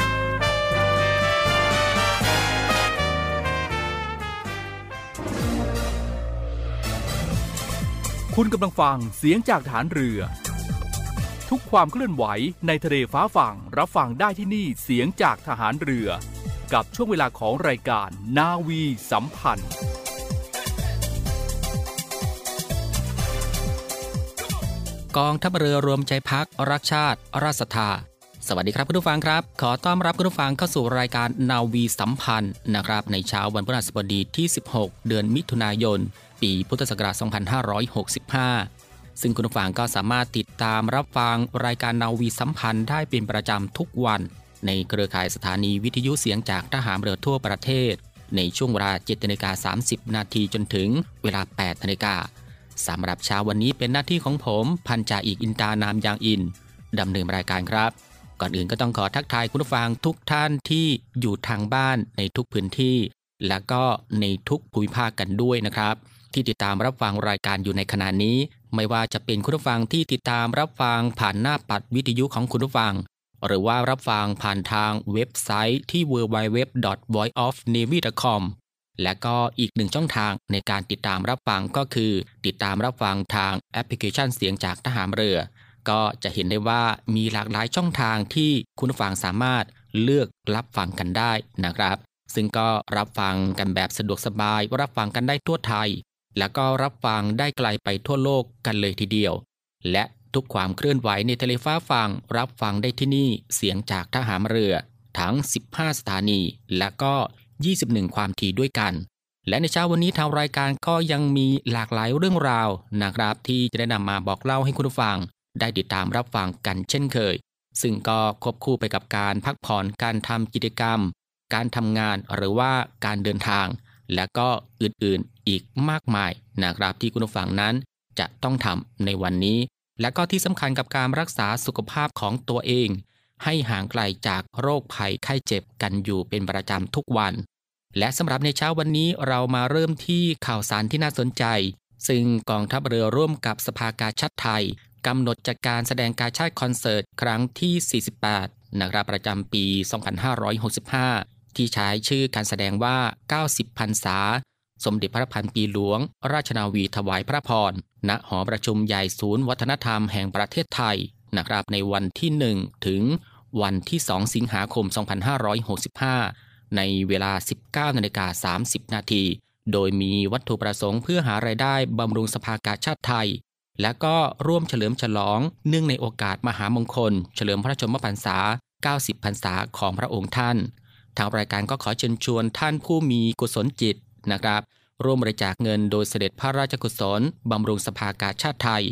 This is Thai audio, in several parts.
2563 คุณกำลังฟังเสียงจากฐานเรือ ทุกความเคลื่อนไหวในทะเลฟ้าฝั่งรับฟังได้ที่นี่เสียงจากฐานเรือ กับช่วงเวลาของรายการนาวีสัมพันธ์ กองทัพเรือรวมใจพักรักชาติราชศรัทธา สวัสดีครับคุณผู้ฟังครับ ขอต้อนรับคุณผู้ฟังเข้าสู่รายการนาวีสัมพันธ์นะครับในเช้าวันพฤหัสบดีที่ 16 เดือนมิถุนายน ปีพุทธศักราช 2565 ซึ่งคุณผู้ฟังก็สามารถติดตามรับฟังรายการนาวีสัมพันธ์ได้เป็นประจำทุกวัน ในเครือข่ายสถานีวิทยุเสียงจากทหารเรือทั่วประเทศ ในช่วงเวลา7นาฬิกา30 นาทีจนถึงเวลา8นาฬิกาสำหรับเช้าวันนี้เป็นหน้าที่ของผมพันจ่าอีกอินตานามยางอินดำเนินรายการครับ ก่อนอื่นก็ต้องขอทักทายคุณผู้ฟังทุกท่านที่อยู่ทางบ้านในทุกพื้นที่ และก็ในทุกภูมิภาคกันด้วยนะครับ ที่ติดตามรับฟังรายการอยู่ในขณะนี้ ไม่ว่าจะเป็นคุณผู้ฟังที่ติดตามรับฟังผ่านหน้าปัดวิทยุของคุณผู้ฟัง หรือว่ารับฟังผ่านทางเว็บไซต์ที่ www.voiceofnavy.com และก็อีกหนึ่งช่องทางในการติดตามรับฟังก็คือ ติดตามรับฟังทางแอปพลิเคชันเสียงจากทหารเรือ ก็จะเห็นได้ว่ามีหลากหลายช่องทางที่คุณฟังสามารถเลือกรับฟังกันได้นะครับ ซึ่งก็รับฟังกันแบบสะดวกสบาย รับฟังกันได้ทั่วไทย แล้วก็รับฟังได้ไกลไปทั่วโลกกันเลยทีเดียว และทุกความเคลื่อนไหวในทะเลฟ้าฟัง รับฟังได้ที่นี่เสียงจากทหารเรือ ทั้ง 15 สถานี และก็ 21 ความถี่ด้วยกัน และในเช้าวันนี้ทางรายการก็ยังมีหลากหลายเรื่องราวนะครับ ที่จะได้นำมาบอกเล่าให้คุณฟัง ได้ติดตามรับฟังกันเช่นเคย ซึ่งก็ควบคู่ไปกับการพักผ่อนการทำกิจกรรม การทำงานหรือว่าการเดินทาง และก็อื่นๆอีกมากมายนะครับที่คุณผู้ฟังนั้น จะต้องทำในวันนี้ และก็ที่สำคัญกับการรักษาสุขภาพของตัวเอง ให้ห่างไกลจากโรคภัยไข้เจ็บกันอยู่เป็นประจำทุกวันและสำหรับในเช้าวันนี้เรามาเริ่มที่ข่าวสารที่น่าสนใจ ซึ่งกองทัพเรือร่วมกับสภากาชาติไทย กำหนดจัดการแสดงการชาติคอนเสิร์ตครั้งที่ 48 นะครับประจำปี 2565 ที่ใช้ชื่อการแสดงว่า 90 พรรษา สมเด็จพระพันปีหลวง ราชนาวีถวายพระพร ณ หอประชุมใหญ่ศูนย์วัฒนธรรมแห่งประเทศไทยนะครับในวันที่ 1 ถึงวันที่ 2 สิงหาคม 2565 ในเวลา 19นาฬิกา30 นาที โดยมีวัตถุประสงค์เพื่อหารายได้บำรุงสภากาชาติไทย และก็ร่วมเฉลิมฉลอง เนื่องในโอกาสมหามงคล เฉลิมพระชนมพรรษา 90 พรรษาของพระองค์ท่าน ทางรายการก็ขอเชิญชวนท่านผู้มีกุศลจิตนะครับ ร่วมบริจาคเงินโดยเสด็จพระราชกุศลบำรุงสภากาชาติไทย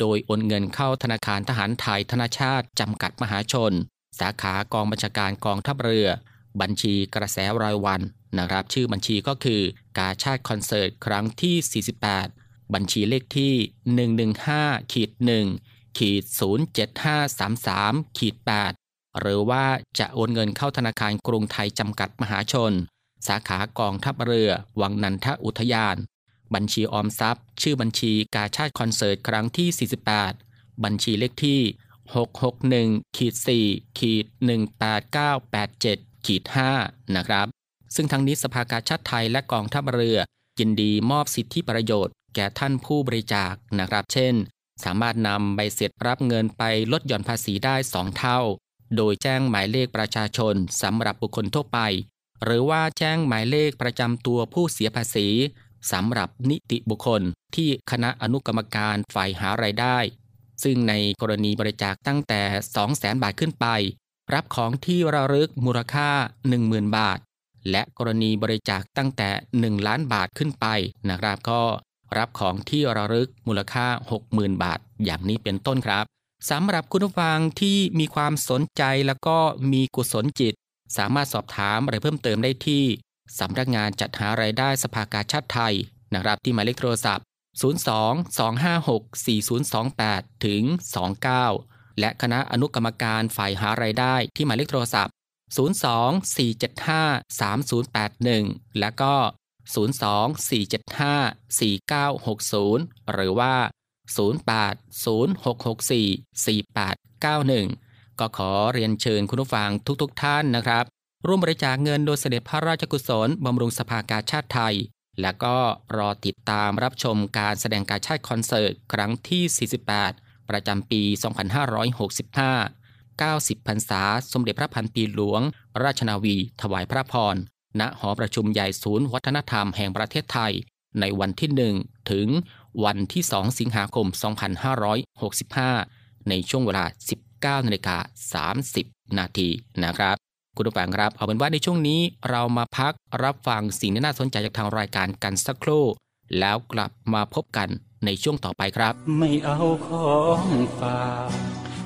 โดยโอนเงินเข้าธนาคารทหารไทยธนาชาติ จำกัดมหาชน สาขากองบัญชาการกองทัพเรือ บัญชีกระแสรายวันนะครับ ชื่อบัญชีก็คือ กาชาติคอนเสิร์ตครั้งที่ 48 บัญชีเลขที่ 115ขีด1ขีด07533ขีด8หรือว่าจะโอนเงินเข้าธนาคารกรุงไทยจำกัดมหาชน สาขากองทัพเรือ วังนันทอุทยาน บัญชีออมทรัพย์ ชื่อบัญชีกาชาติคอนเสิร์ตครั้งที่ 48 บัญชีเลขที่ 661ขีด4ขีด18987ขีด5นะครับซึ่งทั้งนี้สภากาชาติไทยและกองทัพเรือยินดีมอบสิทธิประโยชน์ แก่ท่านผู้บริจาคนะครับ เช่น สามารถนำใบเสร็จรับเงินไปลดหย่อนภาษีได้ 2 เท่า โดยแจ้งหมายเลขประชาชนสำหรับบุคคลทั่วไป หรือว่าแจ้งหมายเลขประจำตัวผู้เสียภาษีสำหรับนิติบุคคลที่คณะอนุกรรมการฝ่ายหารายได้ ซึ่งในกรณีบริจาคตั้งแต่ 200,000 บาทขึ้นไป รับของที่ระลึกมูลค่า 10,000 บาท และกรณีบริจาคตั้งแต่ 1 ล้านบาทขึ้นไปนะครับก็ รับของที่ระลึกมูลค่า 60,000 บาท อย่างนี้เป็นต้นครับสำหรับคุณผู้ฟังที่มีความสนใจแล้วก็มีกุศลจิต สามารถสอบถามอะไรเพิ่มเติมได้ที่สำนักงานจัดหารายได้สภากาชาติไทยนะครับที่หมายเลขโทรศัพท์ 02 256 4028 ถึง 29 และคณะอนุกรรมการฝ่ายหารายได้ที่หมายเลขโทรศัพท์ 02 475 3081 และก็ 02 475 4960 หรือว่า 08 0664 4891 ก็ขอเรียนเชิญคุณผู้ฟังทุกๆทท่านนะครับ ร่วมบริจาคเงินโดยเสด็จพระราชกุศลบำรุงสภากาชาติไทย และก็รอติดตามรับชมการแสดงการชาติคอนเสิร์ตครั้งที่ 48 ประจำปี 2565 90พรรษา สมเด็จพระพันปีหลวง ราชนาวี ถวายพระพร ณหอประชุมใหญ่ศูนย์วัฒนธรรมแห่งประเทศไทย ในวันที่ 1 ถึงวันที่ 2 สิงหาคม 2565 ในช่วงเวลา 19นาฬิกา30 นาทีนะครับคุณผู้ฟังครับ เอาเป็นว่าในช่วงนี้เรามาพักรับฟังสิ่งที่น่าสนใจจากทางรายการกันสักครู่ แล้วกลับมาพบกันในช่วงต่อไปครับ ไม่เอาของฝาก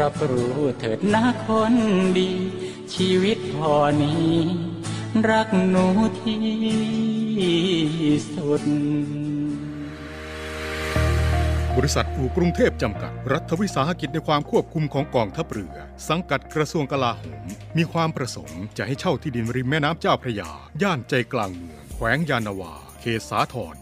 รับรู้เถิดนะคนดี ชีวิตพอนี้ รักหนูที่สุด บริษัทอู่กรุงเทพจำกัด รัฐวิสาหกิจในความควบคุมของกองทัพเรือ สังกัดกระทรวงกลาโหม มีความประสงค์จะให้เช่าที่ดินริมแม่น้ำเจ้าพระยา ย่านใจกลางเมือง แขวงยานนาวา เขตสาทรใ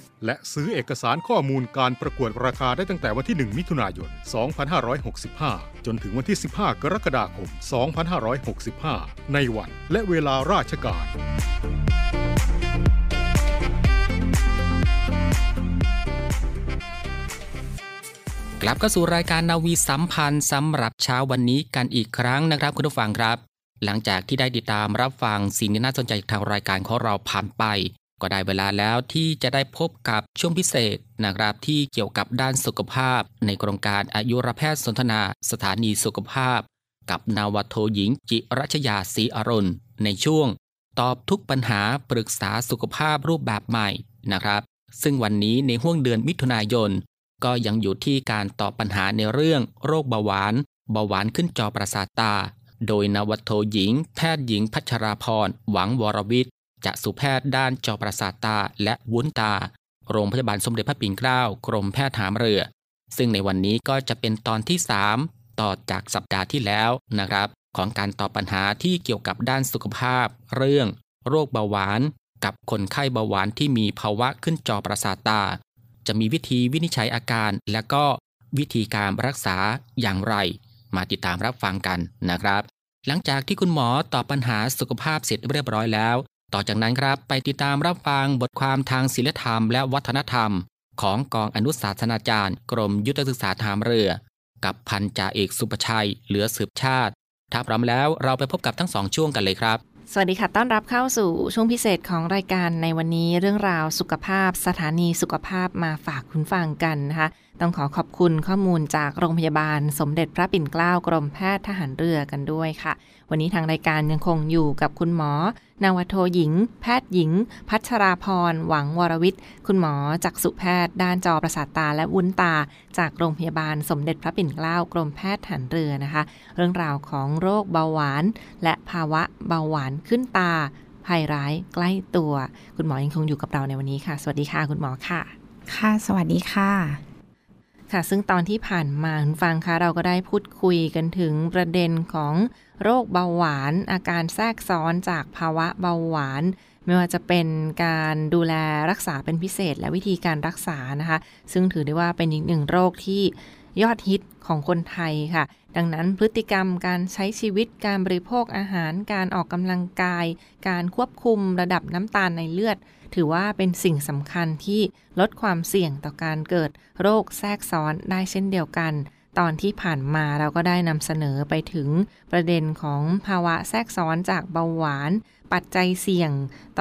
และซื้อเอกสารข้อมูลการประกวดราคาได้ตั้งแต่วันที่ 1 มิถุนายน 2565 จนถึงวันที่ 15 กรกฎาคม 2565 ในวันและเวลาราชการ กลับเข้าสู่รายการนาวีสัมพันธ์สำหรับเช้าวันนี้กันอีกครั้งนะครับคุณผู้ฟังครับ หลังจากที่ได้ติดตามรับฟังสิ่งที่น่าสนใจทางรายการของเราผ่านไป ก็ได้เวลาแล้วที่จะได้พบกับช่วงพิเศษนะครับที่เกี่ยวกับด้านสุขภาพ ในโครงการอายุรแพทย์สนทนาสถานีสุขภาพ กับนาวโทหญิงจิรัชยาศรีอรุณในช่วง ตอบทุกปัญหาปรึกษาสุขภาพรูปแบบใหม่นะครับ ซึ่งวันนี้ในห่วงเดือนมิถุนายน ก็ยังอยู่ที่การตอบปัญหาในเรื่อง โรคเบาหวานเบาหวานขึ้นจอประสาทตา โดยนวัตโทหญิง แพทย์หญิงพัชราพรหวังวรวิทย์ จะสุแพทย์ด้านจอประสาทตาและวุ้นตา โรงพยาบาลสมเด็จพระปิ่นเกล้ากรมแพทย์ทหารเรือ ซึ่งในวันนี้ก็จะเป็นตอนที่ 3 ต่อจากสัปดาห์ที่แล้วนะครับ ของการตอบปัญหาที่เกี่ยวกับด้านสุขภาพ เรื่อง โรคเบาหวาน กับคนไข้เบาหวานที่มีภาวะขึ้นจอประสาทตา จะมีวิธีวินิจฉัยอาการ และก็วิธีการรักษาอย่างไร มาติดตามรับฟังกันนะครับหลังจากที่คุณหมอตอบปัญหาสุขภาพเสร็จเรียบร้อยแล้ว ต่อจากนั้นครับไปติดตามรับฟังบทความทางศิลธรรมและวัฒนธรรม ของกองอนุสาสนาจารย์ กรมยุทธศึกษาทหารเรือ กับพันจ่าเอกสุประชัย เหลือสืบชาติ ถ้าพร้อมแล้วเราไปพบกับทั้งสองช่วงกันเลยครับ สวัสดีค่ะ ต้อนรับเข้าสู่ช่วงพิเศษของรายการในวันนี้เรื่องราวสุขภาพ สถานีสุขภาพมาฝากคุณฟังกันนะคะ ต้องขอขอบคุณข้อมูลจากโรงพยาบาลสมเด็จพระปิ่นเกล้ากรมแพทย์ทหารเรือกันด้วยค่ะ วันนี้ทางรายการยังคงอยู่กับคุณหมอ นาวโทหญิง แพทย์หญิง พัชราพร หวังวรวิทย์ คุณหมอจักษุแพทย์ ด้านจอประสาทตาและวุ้นตา จากโรงพยาบาลสมเด็จพระปิ่นเกล้ากรมแพทย์ทหารเรือนะคะ เรื่องราวของโรคเบาหวาน และภาวะเบาหวานขึ้นตาภัยร้ายใกล้ตัว คุณหมอยังคงอยู่กับเราในวันนี้ค่ะ สวัสดีค่ะคุณหมอค่ะ ค่ะ สวัสดีค่ะ ค่ะ ซึ่งตอนที่ผ่านมาคุณฟังคะเราก็ได้พูดคุยกันถึงประเด็นของโรคเบาหวาน อาการแทรกซ้อนจากภาวะเบาหวาน ไม่ว่าจะเป็นการดูแลรักษาเป็นพิเศษและวิธีการรักษานะคะ ซึ่งถือได้ว่าเป็นอีกหนึ่งโรคที่ยอดฮิตของคนไทยค่ะ ดังนั้นพฤติกรรมการใช้ชีวิตการบริโภคอาหาร การออกกำลังกาย การควบคุมระดับน้ำตาลในเลือด ถือว่าเป็นสิ่งสำคัญที่ลดความเสี่ยงต่อการเกิดโรคแทรกซ้อนได้เช่นเดียวกัน ตอนที่ผ่านมาเราก็ได้นำเสนอไปถึงประเด็นของภาวะแทรกซ้อนจากเบาหวาน ปัจจัยเสี่ยง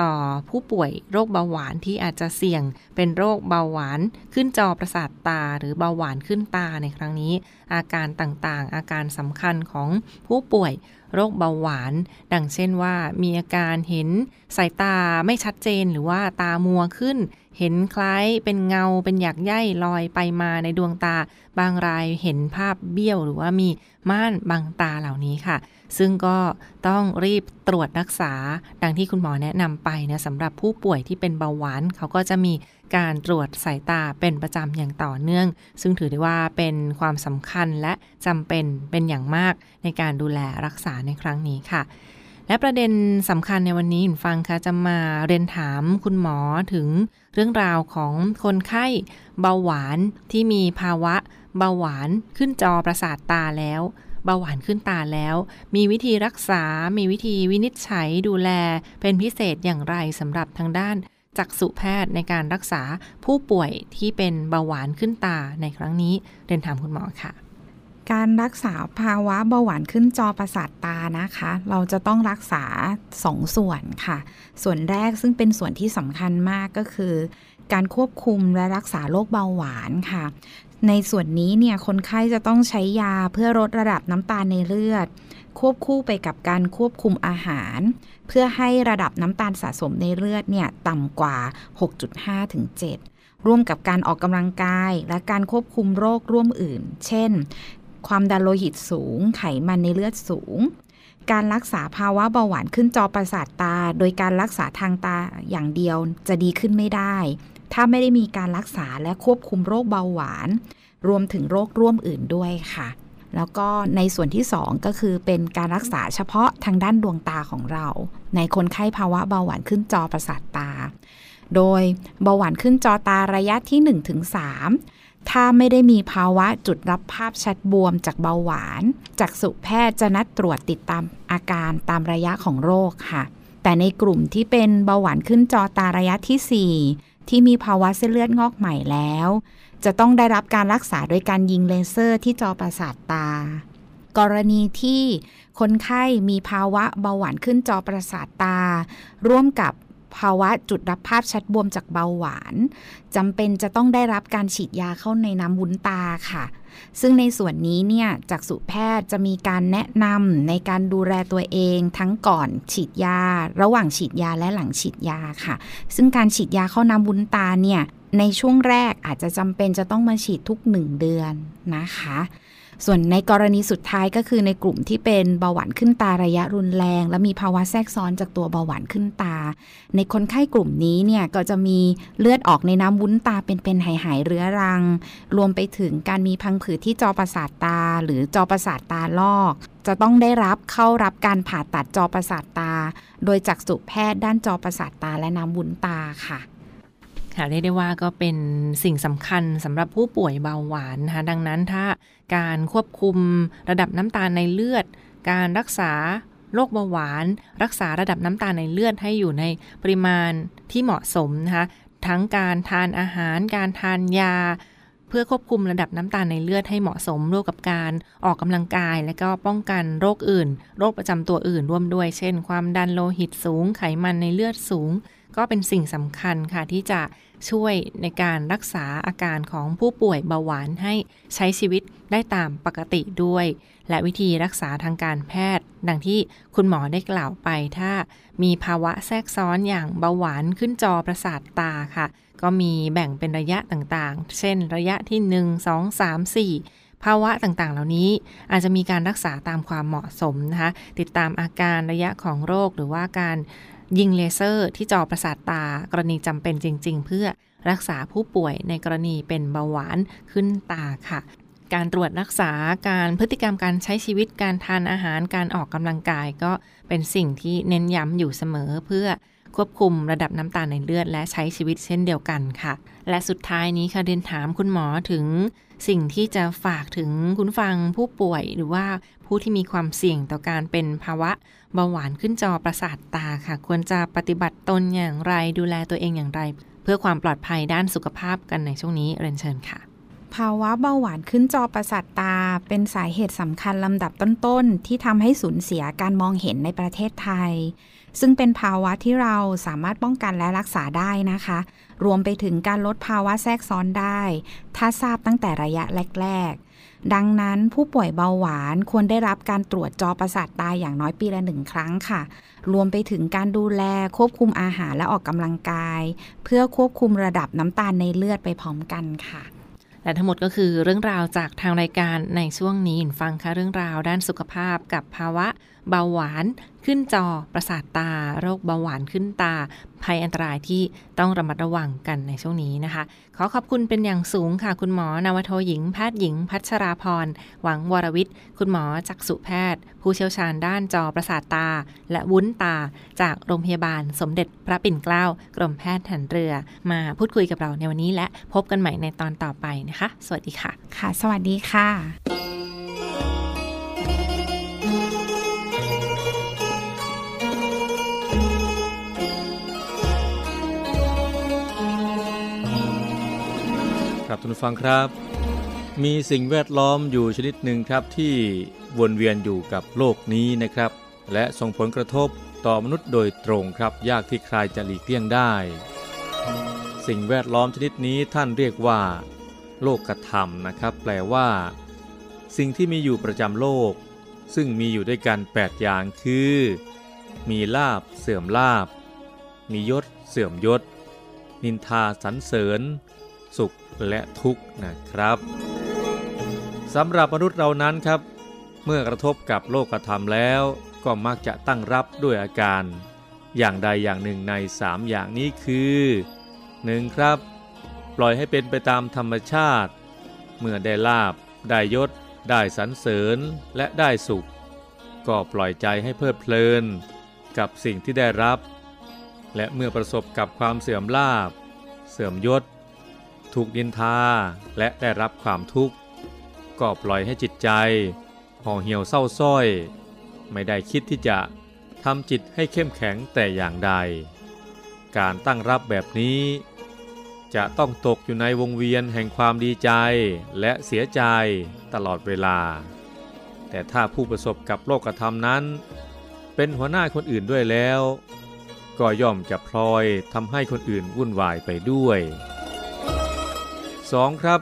ต่อผู้ป่วยโรคเบาหวานที่อาจจะเสี่ยง เป็นโรคเบาหวานขึ้นจอประสาทตา หรือเบาหวานขึ้นตาในครั้งนี้ อาการต่างๆ อาการสำคัญของผู้ป่วยโรคเบาหวาน ดังเช่นว่ามีอาการเห็นสายตาไม่ชัดเจนหรือว่าตามัวขึ้น เห็นคล้ายเป็นเงาเป็นหยักใยลอยไปมาในดวงตา บางรายเห็นภาพเบี้ยวหรือว่ามีม่านบังตาเหล่านี้ค่ะ ซึ่งก็ต้องรีบตรวจรักษา ดังที่คุณหมอแนะนำไปนะสำหรับผู้ป่วยที่เป็นเบาหวาน เขาก็จะมีการตรวจสายตาเป็นประจำอย่างต่อเนื่อง ซึ่งถือได้ว่าเป็นความสำคัญและจำเป็นเป็นอย่างมากในการดูแลรักษาในครั้งนี้ค่ะ และประเด็นสำคัญในวันนี้ฟังคะจะมาเรียนถามคุณหมอถึงเรื่องราวของคนไข้เบาหวานที่มีภาวะเบาหวานขึ้นจอประสาทตาแล้วเบาหวานขึ้นตาแล้ว มีวิธีรักษา มีวิธีวินิจฉัยดูแล เป็นพิเศษอย่างไรสำหรับทางด้านจักษุแพทย์ในการรักษาผู้ป่วยที่เป็นเบาหวานขึ้นตาในครั้งนี้เรียนถามคุณหมอค่ะ การรักษาภาวะเบาหวานขึ้นจอประสาทตานะคะ เราจะต้องรักษาสองส่วนค่ะ ส่วนแรกซึ่งเป็นส่วนที่สำคัญมากก็คือ การควบคุมและรักษาโรคเบาหวานค่ะ ในส่วนนี้เนี่ยคนไข้จะต้องใช้ยาเพื่อลดระดับน้ำตาลในเลือด ควบคู่ไปกับการควบคุมอาหาร เพื่อให้ระดับน้ำตาลสะสมในเลือดเนี่ยต่ำกว่า 6.5ถึง7ร่วมกับการออกกำลังกายและการควบคุมโรคร่วมอื่น เช่น ความดันโลหิตสูง ไขมันในเลือดสูง การรักษาภาวะเบาหวานขึ้นจอประสาทตา โดยการรักษาทางตาอย่างเดียวจะดีขึ้นไม่ได้ ถ้าไม่ได้มีการรักษาและควบคุมโรคเบาหวาน รวมถึงโรคร่วมอื่นด้วยค่ะ แล้วก็ในส่วนที่ 2 ก็คือเป็นการรักษาเฉพาะทางด้านดวงตาของเรา ในคนไข้ภาวะเบาหวานขึ้นจอประสาทตา โดยเบาหวานขึ้นจอตาระยะที่ 1-3 ถ้าไม่ได้มีภาวะจุดรับภาพชัดบวมจากเบาหวาน จากสุแพทย์จะนัดตรวจติดตามอาการตามระยะของโรคค่ะ แต่ในกลุ่มที่เป็นเบาหวานขึ้นจอตาระยะที่ 4 ที่มีภาวะเส้นเลือดงอกใหม่แล้ว จะต้องได้รับการรักษาโดยการยิงเลเซอร์ที่จอประสาทตา กรณีที่คนไข้มีภาวะเบาหวานขึ้นจอประสาทตา ร่วมกับ ภาวะจุดรับภาพชัดบวมจากเบาหวานจำเป็นจะต้องได้รับการฉีดยาเข้าในน้ำวุ้นตาค่ะ ซึ่งในส่วนนี้เนี่ยจากสุแพทย์จะมีการแนะนำในการดูแลตัวเอง ทั้งก่อนฉีดยา ระหว่างฉีดยาและหลังฉีดยาค่ะ ซึ่งการฉีดยาเข้าน้ำวุ้นตาเนี่ยในช่วงแรกอาจจะจำเป็นจะต้องมาฉีดทุกหนึ่งเดือนนะคะ ส่วนในกรณีสุดท้ายก็คือในกลุ่มที่เป็นเบาหวานขึ้นตาระยะรุนแรง และมีภาวะแทรกซ้อนจากตัวเบาหวานขึ้นตา ในคนไข้กลุ่มนี้เนี่ยก็จะมีเลือดออกในน้ำวุ้นตาเป็นๆหายๆเรื้อรัง รวมไปถึงการมีพังผืดที่จอประสาทตา หรือจอประสาทตาลอก จะต้องได้รับเข้ารับการผ่าตัดจอประสาทตา โดยจักษุแพทย์ด้านจอประสาทตาและน้ำวุ้นตาค่ะ ค่ะเรียกได้ว่าก็เป็นสิ่งสำคัญสำหรับผู้ป่วยเบาหวานนะคะดังนั้นถ้าการควบคุมระดับน้ำตาลในเลือด การรักษาโรคเบาหวาน รักษาระดับน้ำตาลในเลือดให้อยู่ในปริมาณที่เหมาะสมนะคะทั้งการทานอาหาร การทานยา เพื่อควบคุมระดับน้ำตาลในเลือดให้เหมาะสมร่วมกับการออกกำลังกาย และก็ป้องกันโรคอื่น โรคประจำตัวอื่นร่วมด้วย เช่น ความดันโลหิตสูง ไขมันในเลือดสูง ก็เป็นสิ่งสำคัญค่ะที่จะช่วยในการรักษาอาการของผู้ป่วยเบาหวานให้ใช้ชีวิตได้ตามปกติด้วย และวิธีรักษาทางการแพทย์ ดังที่คุณหมอได้กล่าวไป ถ้ามีภาวะแทรกซ้อนอย่างเบาหวานขึ้นจอประสาทตาค่ะ ก็มีแบ่งเป็นระยะต่างๆ เช่นระยะที่ 1 2 3 4ภาวะต่างๆ เหล่านี้อาจจะมีการรักษาตามความเหมาะสมนะคะ ติดตามอาการระยะของโรคหรือว่าการ ยิงเลเซอร์ที่จอประสาทตากรณีจำเป็นจริง ๆ เพื่อรักษาผู้ป่วยในกรณีเป็นเบาหวานขึ้นตาค่ะ การตรวจรักษาการพฤติกรรมการใช้ชีวิตการทานอาหารการออกกำลังกายก็เป็นสิ่งที่เน้นย้ำอยู่เสมอเพื่อ ควบคุมระดับน้ำตาลในเลือด และใช้ชีวิตเช่นเดียวกันค่ะ และสุดท้ายนี้ค่ะเรียนถามคุณหมอถึงสิ่งที่จะฝากถึงคุณฟังผู้ป่วยหรือว่าผู้ที่มีความเสี่ยงต่อการเป็นภาวะเบาหวานขึ้นจอประสาทตาค่ะ ควรจะปฏิบัติตนอย่างไรดูแลตัวเองอย่างไร เพื่อความปลอดภัยด้านสุขภาพกันในช่วงนี้เรียนเชิญค่ะภาวะเบาหวานขึ้นจอประสาทตา เป็นสาเหตุสำคัญลำดับต้นๆ ที่ทำให้สูญเสียการมองเห็นในประเทศไทย ซึ่งเป็นภาวะที่เราสามารถป้องกันและรักษาได้นะคะ รวมไปถึงการลดภาวะแทรกซ้อนได้ ถ้าทราบตั้งแต่ระยะแรก ๆ ดังนั้นผู้ป่วยเบาหวานควรได้รับการตรวจจอประสาทตาอย่างน้อยปีละหนึ่งครั้งค่ะ รวมไปถึงการดูแลควบคุมอาหารและออกกำลังกาย เพื่อควบคุมระดับน้ำตาลในเลือดไปพร้อมกันค่ะและทั้งหมดก็คือเรื่องราวจากทางรายการในช่วงนี้ฟังค่ะเรื่องราวด้านสุขภาพกับภาวะเบาหวานขึ้นจอประสาทตา โรคเบาหวานขึ้นตา ภัยอันตรายที่ต้องระมัดระวังกันในช่วงนี้นะคะ ขอขอบคุณเป็นอย่างสูงค่ะ คุณหมอนาวโทหญิง แพทย์หญิง พัชราพร หวังวรวิทย์ คุณหมอจักษุแพทย์ ผู้เชี่ยวชาญด้านจอประสาทตา และวุ้นตา จากโรงพยาบาลสมเด็จพระปิ่นเกล้ากรมแพทย์ฐานเรือ มาพูดคุยกับเราในวันนี้และพบกันใหม่ในตอนต่อไปนะคะ สวัสดีค่ะ ค่ะ สวัสดีค่ะ ครับทุกฟังครับ มีสิ่งแวดล้อมอยู่ชนิดหนึ่งครับที่วนเวียนอยู่กับโลกนี้นะครับ และส่งผลกระทบต่อมนุษย์โดยตรงครับ ยากที่ใครจะหลีกเลี่ยงได้ สิ่งแวดล้อมชนิดนี้ท่านเรียกว่า โลกกระทำนะครับ แปลว่า สิ่งที่มีอยู่ประจำโลก ซึ่งมีอยู่ด้วยกัน 8 อย่างคือ มีลาบเสื่อมลาบ มียศ เสื่อมยศ นินทาสรรเสริญ สุข และทุกข์นะครับสำหรับมนุษย์เรานั้นครับ เมื่อกระทบกับโลกธรรมแล้วก็มักจะตั้งรับด้วยอาการ อย่างใดอย่างหนึ่งในสามอย่างนี้คือ 1. ครับ ปล่อยให้เป็นไปตามธรรมชาติ เมื่อได้ลาบ ได้ยศ ได้สรรเสริญและได้สุข ก็ปล่อยใจให้เพลิดเพลิน กับสิ่งที่ได้รับ และเมื่อประสบกับความเสื่อมลาบ เสื่อมยศ ถูกดินทาและได้รับความทุกข์ ก็ปล่อยให้จิตใจห่อเหี่ยวเศร้าส้อย ไม่ได้คิดที่จะทำจิตให้เข้มแข็งแต่อย่างใด การตั้งรับแบบนี้ จะต้องตกอยู่ในวงเวียนแห่งความดีใจและเสียใจตลอดเวลา แต่ถ้าผู้ประสบกับโลกธรรมนั้น เป็นหัวหน้าคนอื่นด้วยแล้ว ก็ย่อมจะพลอยทำให้คนอื่นวุ่นวายไปด้วย 2. ครับ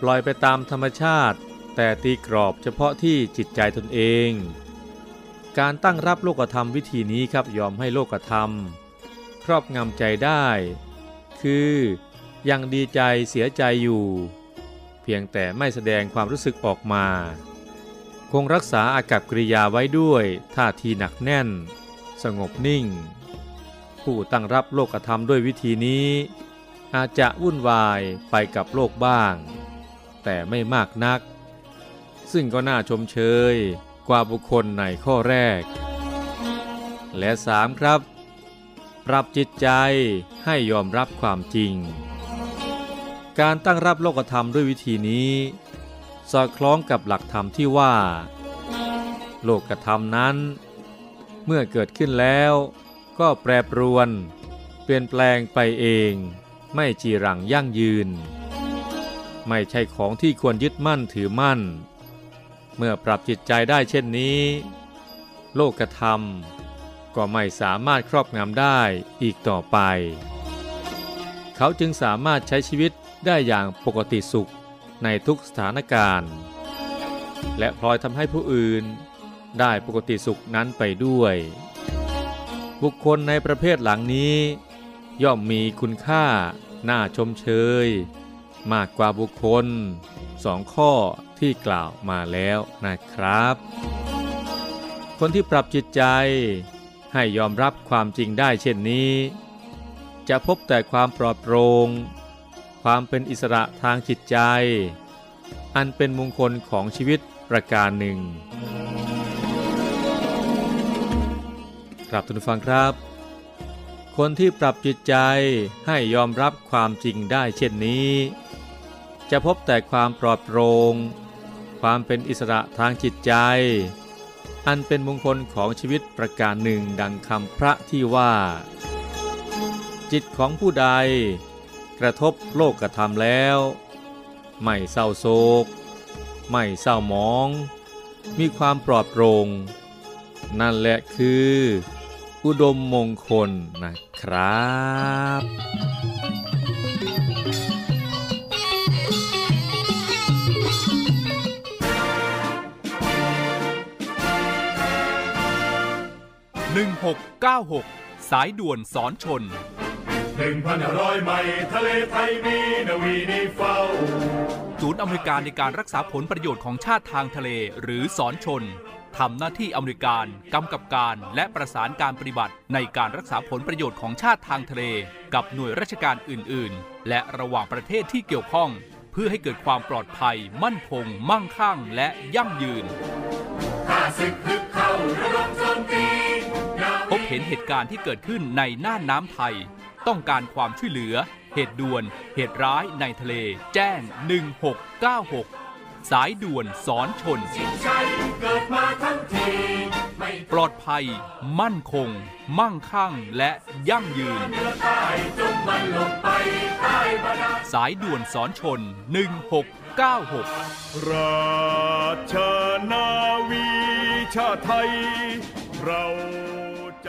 ปล่อยไปตามธรรมชาติ แต่ตีกรอบเฉพาะที่จิตใจตนเอง การตั้งรับโลกธรรมวิธีนี้ครับยอมให้โลกธรรม ครอบงำใจได้ คือยังดีใจเสียใจอยู่ เพียงแต่ไม่แสดงความรู้สึกออกมา คงรักษาอากับกริยาไว้ด้วยท่าทีหนักแน่น สงบนิ่ง ผู้ตั้งรับโลกธรรมด้วยวิธีนี้ อาจจะวุ่นวายไปกับโลกบ้าง แต่ไม่มากนัก ซึ่งก็น่าชมเชยกว่าบุคคลในข้อแรก และสามครับ ปรับจิตใจให้ยอมรับความจริง การตั้งรับโลกธรรมด้วยวิธีนี้ สอดคล้องกับหลักธรรมที่ว่า โลกธรรมนั้น เมื่อเกิดขึ้นแล้วก็แปรปรวน เปลี่ยนแปลงไปเอง ไม่จีรังยั่งยืน ไม่ใช่ของที่ควรยึดมั่นถือมั่น เมื่อปรับจิตใจได้เช่นนี้ โลกธรรมก็ไม่สามารถครอบงำได้อีกต่อไป เขาจึงสามารถใช้ชีวิตได้อย่างปกติสุขในทุกสถานการณ์ และพลอยทำให้ผู้อื่นได้ปกติสุขนั้นไปด้วย บุคคลในประเภทหลังนี้ ย่อมมีคุณค่าน่าชมเชย มากกว่าบุคคลสองข้อที่กล่าวมาแล้วนะครับ คนที่ปรับจิตใจให้ยอมรับความจริงได้เช่นนี้ จะพบแต่ความปลอดโปร่งความเป็นอิสระทางจิตใจ อันเป็นมงคลของชีวิตประการหนึ่ง ครับทุกฟังครับ คนที่ปรับจิตใจให้ยอมรับความจริงได้เช่นนี้ จะพบแต่ความปลอดโปร่งความเป็นอิสระทางจิตใจ อันเป็นมงคลของชีวิตประการหนึ่งดังคำพระที่ว่า จิตของผู้ใด กระทบโลกกระทำแล้ว ไม่เศร้าโศก ไม่เศร้าหมอง มีความปลอดโปร่ง นั่นแหละคือ อุดมมงคลนะครับหนึ่งหกเก้าหกสายด่วนสอนชนหนึ่งพันร้อยไมล์ทะเลไทยมีนาวีนีเฝ้า ศูนย์อเมริการในการรักษาผลประโยชน์ของชาติทางทะเลหรือสอนชน ทำหน้าที่อเมริการกำกับการและประสานการปฏิบัติ ในการรักษาผลประโยชน์ของชาติทางทะเล กับหน่วยราชการอื่น ๆ และระหว่างประเทศที่เกี่ยวข้อง เพื่อให้เกิดความปลอดภัย มั่นคง มั่งคั่ง และยั่งยืนพบเห็นเหตุการณ์ที่เกิดขึ้นในน่านน้ำไทย ต้องการความช่วยเหลือ เหตุด่วน เหตุร้ายในทะเล แจ้ง 1696 สายด่วนสอนชนชัยเกิดมาทั้งทีไม่ปลอดภัย มั่นคง มั่งคั่งและยั่งยืนเหนือใต้จงมันลงไปใต้บาดาลสายด่วนสอนชน 1696 ราชนาวีชาติไทย เราใจ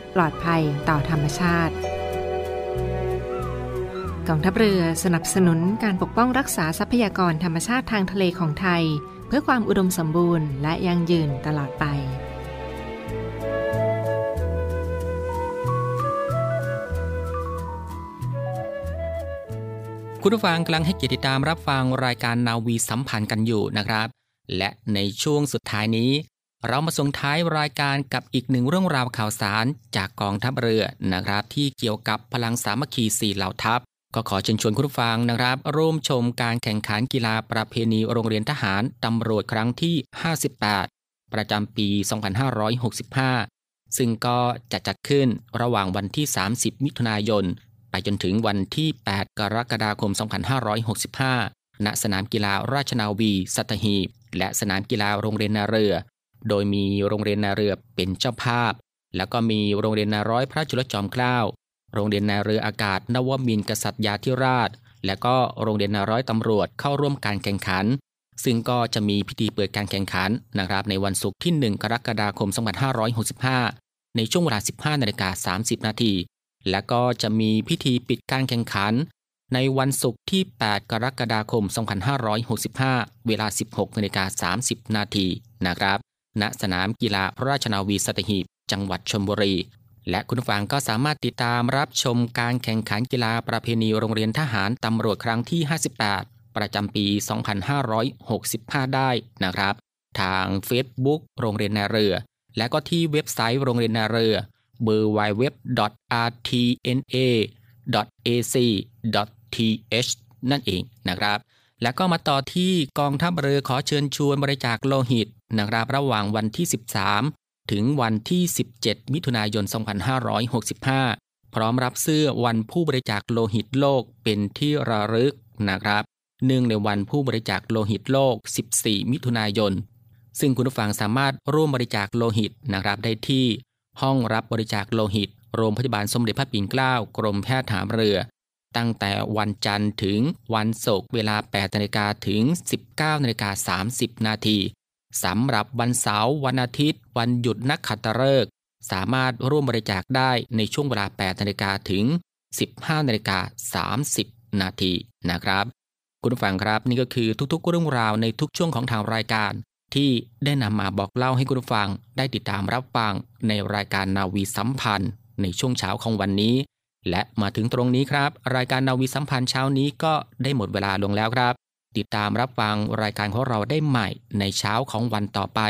ปลอดภัยต่อธรรมชาติกองทัพเรือสนับสนุนการปกป้องรักษาทรัพยากรธรรมชาติทางทะเลของไทย เพื่อความอุดมสมบูรณ์และยั่งยืนตลอดไป คุณผู้ฟังกำลังให้เกียรติตามรับฟังรายการนาวีสัมพันธ์กันอยู่นะครับ และในช่วงสุดท้ายนี้ เรามาส่งท้ายรายการกับอีกหนึ่งเรื่องราวข่าวสารจากกองทัพเรือนะครับ ที่เกี่ยวกับพลังสามัคคีสี่เหล่าทัพ ก็ขอเชิญชวนคุณผู้ฟังนะครับ ร่วมชมการแข่งขันกีฬาประเพณีโรงเรียนทหารตำรวจครั้งที่ 58 ประจำปี 2565 ซึ่งก็จะจัดขึ้นระหว่างวันที่ 30 มิถุนายน ไปจนถึงวันที่ 8 กรกฎาคม 2565 ณสนามกีฬาราชนาวี สัตหีบ และสนามกีฬาโรงเรียนนาเรือ โดยมีโรงเรียนนาเรือเป็นเจ้าภาพ แล้วก็มีโรงเรียนนาร้อยพระจุลจอมเกล้า โรงเรียนนาเรืออากาศ นวมินทร์กษัตริยาธิราช และก็โรงเรียนนาร้อยตำรวจเข้าร่วมการแข่งขัน ซึ่งก็จะมีพิธีเปิดการแข่งขันนะครับในวันศุกร์ที่ 1 กรกฎาคม 2565 ในช่วงเวลา 15นาฬิกา30 นาทีและก็จะมีพิธีปิดการแข่งขัน ในวันศุกร์ที่ 8 กรกฎาคม 2565 เวลา 16นาฬิกา30 นาทีนะครับ ณสนามกีฬาราชนาวีสัตหีบ จังหวัดชลบุรี และคุณผู้ฟังก็สามารถติดตามรับชมการแข่งขันกีฬาประเพณีโรงเรียนทหารตำรวจครั้งที่ 58 ประจำปี 2565 ได้นะครับ ทาง Facebook โรงเรียนนาเรือ และก็ที่เว็บไซต์โรงเรียนนาเรือ www.rtna.ac.th นั่นเองนะครับ แล้วก็มาต่อที่กองทัพเรือขอเชิญชวนบริจาคโลหิตนะครับระหว่างวันที่ 13 ถึงวันที่ 17 มิถุนายน 2565 พร้อมรับเสื้อวันผู้บริจาคโลหิตโลกเป็นที่ระลึกนะครับเนื่องในวันผู้บริจาคโลหิตโลก 14 มิถุนายน ซึ่งคุณผู้ฟังสามารถร่วมบริจาคโลหิตนะครับได้ที่ ห้องรับบริจาคโลหิต โรงพยาบาลสมเด็จพระปิ่นเกล้า กรมแพทย์ฐานเรือ ตั้งแต่วันจันทร์ถึงวันศุกร์เวลา 8นาฬิกาถึง 19นาฬิกา30 นาทีสำหรับวันเสาร์วันอาทิตย์ วันหยุดนักขัตฤกษ์สามารถร่วมบริจาคได้ในช่วงเวลา 8นาฬิกาถึง 15นาฬิกา30 นาทีนะครับ คุณผู้ฟังครับนี่ก็คือทุกๆเรื่องราวในทุกช่วงของทางรายการ ที่ได้นำมาบอกเล่าให้คุณผู้ฟัง ได้ติดตามรับฟังในรายการนาวีสัมพันธ์ ในช่วงเช้าของวันนี้ และมาถึงตรงนี้ครับ รายการนาวีสัมพันธ์เช้านี้ก็ได้หมดเวลาลงแล้วครับ ติดตามรับฟังรายการของเราได้ใหม่ในเช้าของวันต่อไป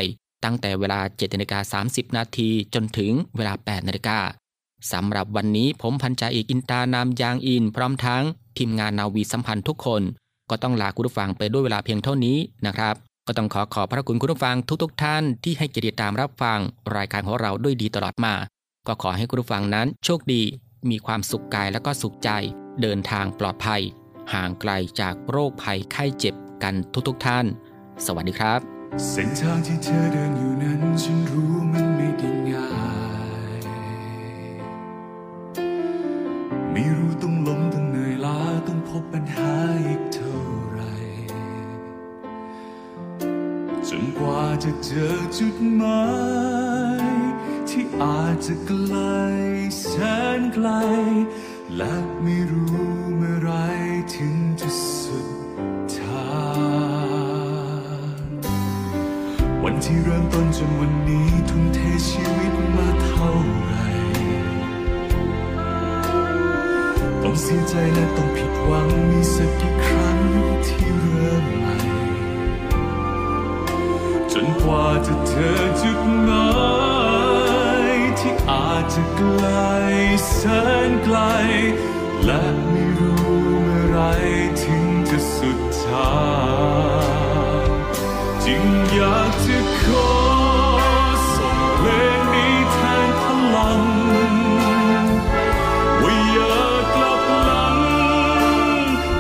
ตั้งแต่เวลา7นาฬิกา30 นาทีจนถึงเวลา 8นาฬิกาสำหรับวันนี้ผมพันจ่าเอกอินตานามยางอิน พร้อมทั้งทีมงานนาวีสัมพันธ์ทุกคน ก็ต้องลาคุณผู้ฟังไปด้วยเวลาเพียงเท่านี้นะครับ ก็ต้องขอขอบพระคุณคุณผู้ฟังทุกๆทท่านที่ให้เกียรติตามรับฟัง รายการของเราด้วยดีตลอดมา ก็ขอให้คุณผู้ฟังนั้นโชคดี มีความสุขกายและก็สุขใจ เดินทางปลอดภัย ห่างไกลจากโรคภัยไข้เจ็บกันทุกๆทท่าน สวัสดีครับ เส้นทางที่เธอเดินอยู่นั้นฉันรู้มันไม่ได้ง่ายไม่รู้ต้องล้มต้องเหนื่อยล้าต้องพบปัญหาอีกเท่าไรจนกว่าจะเจอจุดหมาย อาจจะไกลแสนไกล และไม่รู้เมื่อไรถึงจะสุดทางวันที่เริ่มต้นจนวันนี้ทุ่มเทชีวิตมาเท่าไร ต้องเสียใจและต้องผิดหวังมีสักกี่ครั้งที่เริ่มใหม่ จนกว่าจะเจอจุดหมาย ที่อาจจะไกลแสนไกล และไม่รู้เมื่อไรถึงจะสุดทางจึงอยากจะขอส่งเพลงนี้แทนพลังว่าอย่ากลับหลัง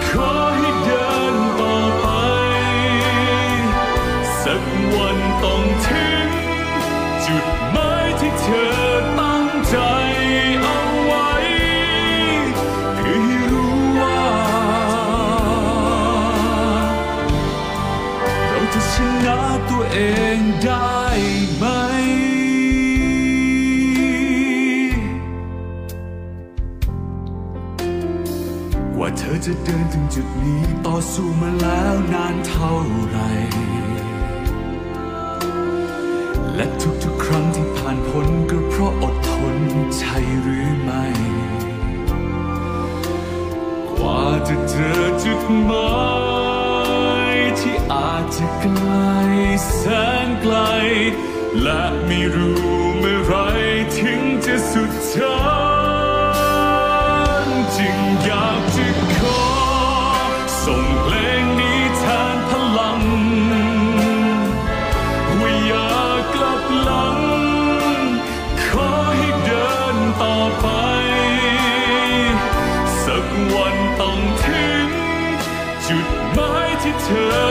ขอให้เดินต่อไป สักวันต้องถึงจุดหมายที่เธอ เองได้ไหม กว่าเธอจะเดินถึงจุดนี้ต่อสู้มาแล้วนานเท่าไร และทุกๆครั้งที่ผ่านพ้นก็เพราะอดทนใช่หรือไม่ กว่าจะเจอจุดหมาย ที่อาจจะไกลแสนไกล และไม่รู้เมื่อไรถึงจะสุดทางจึงอยากจะา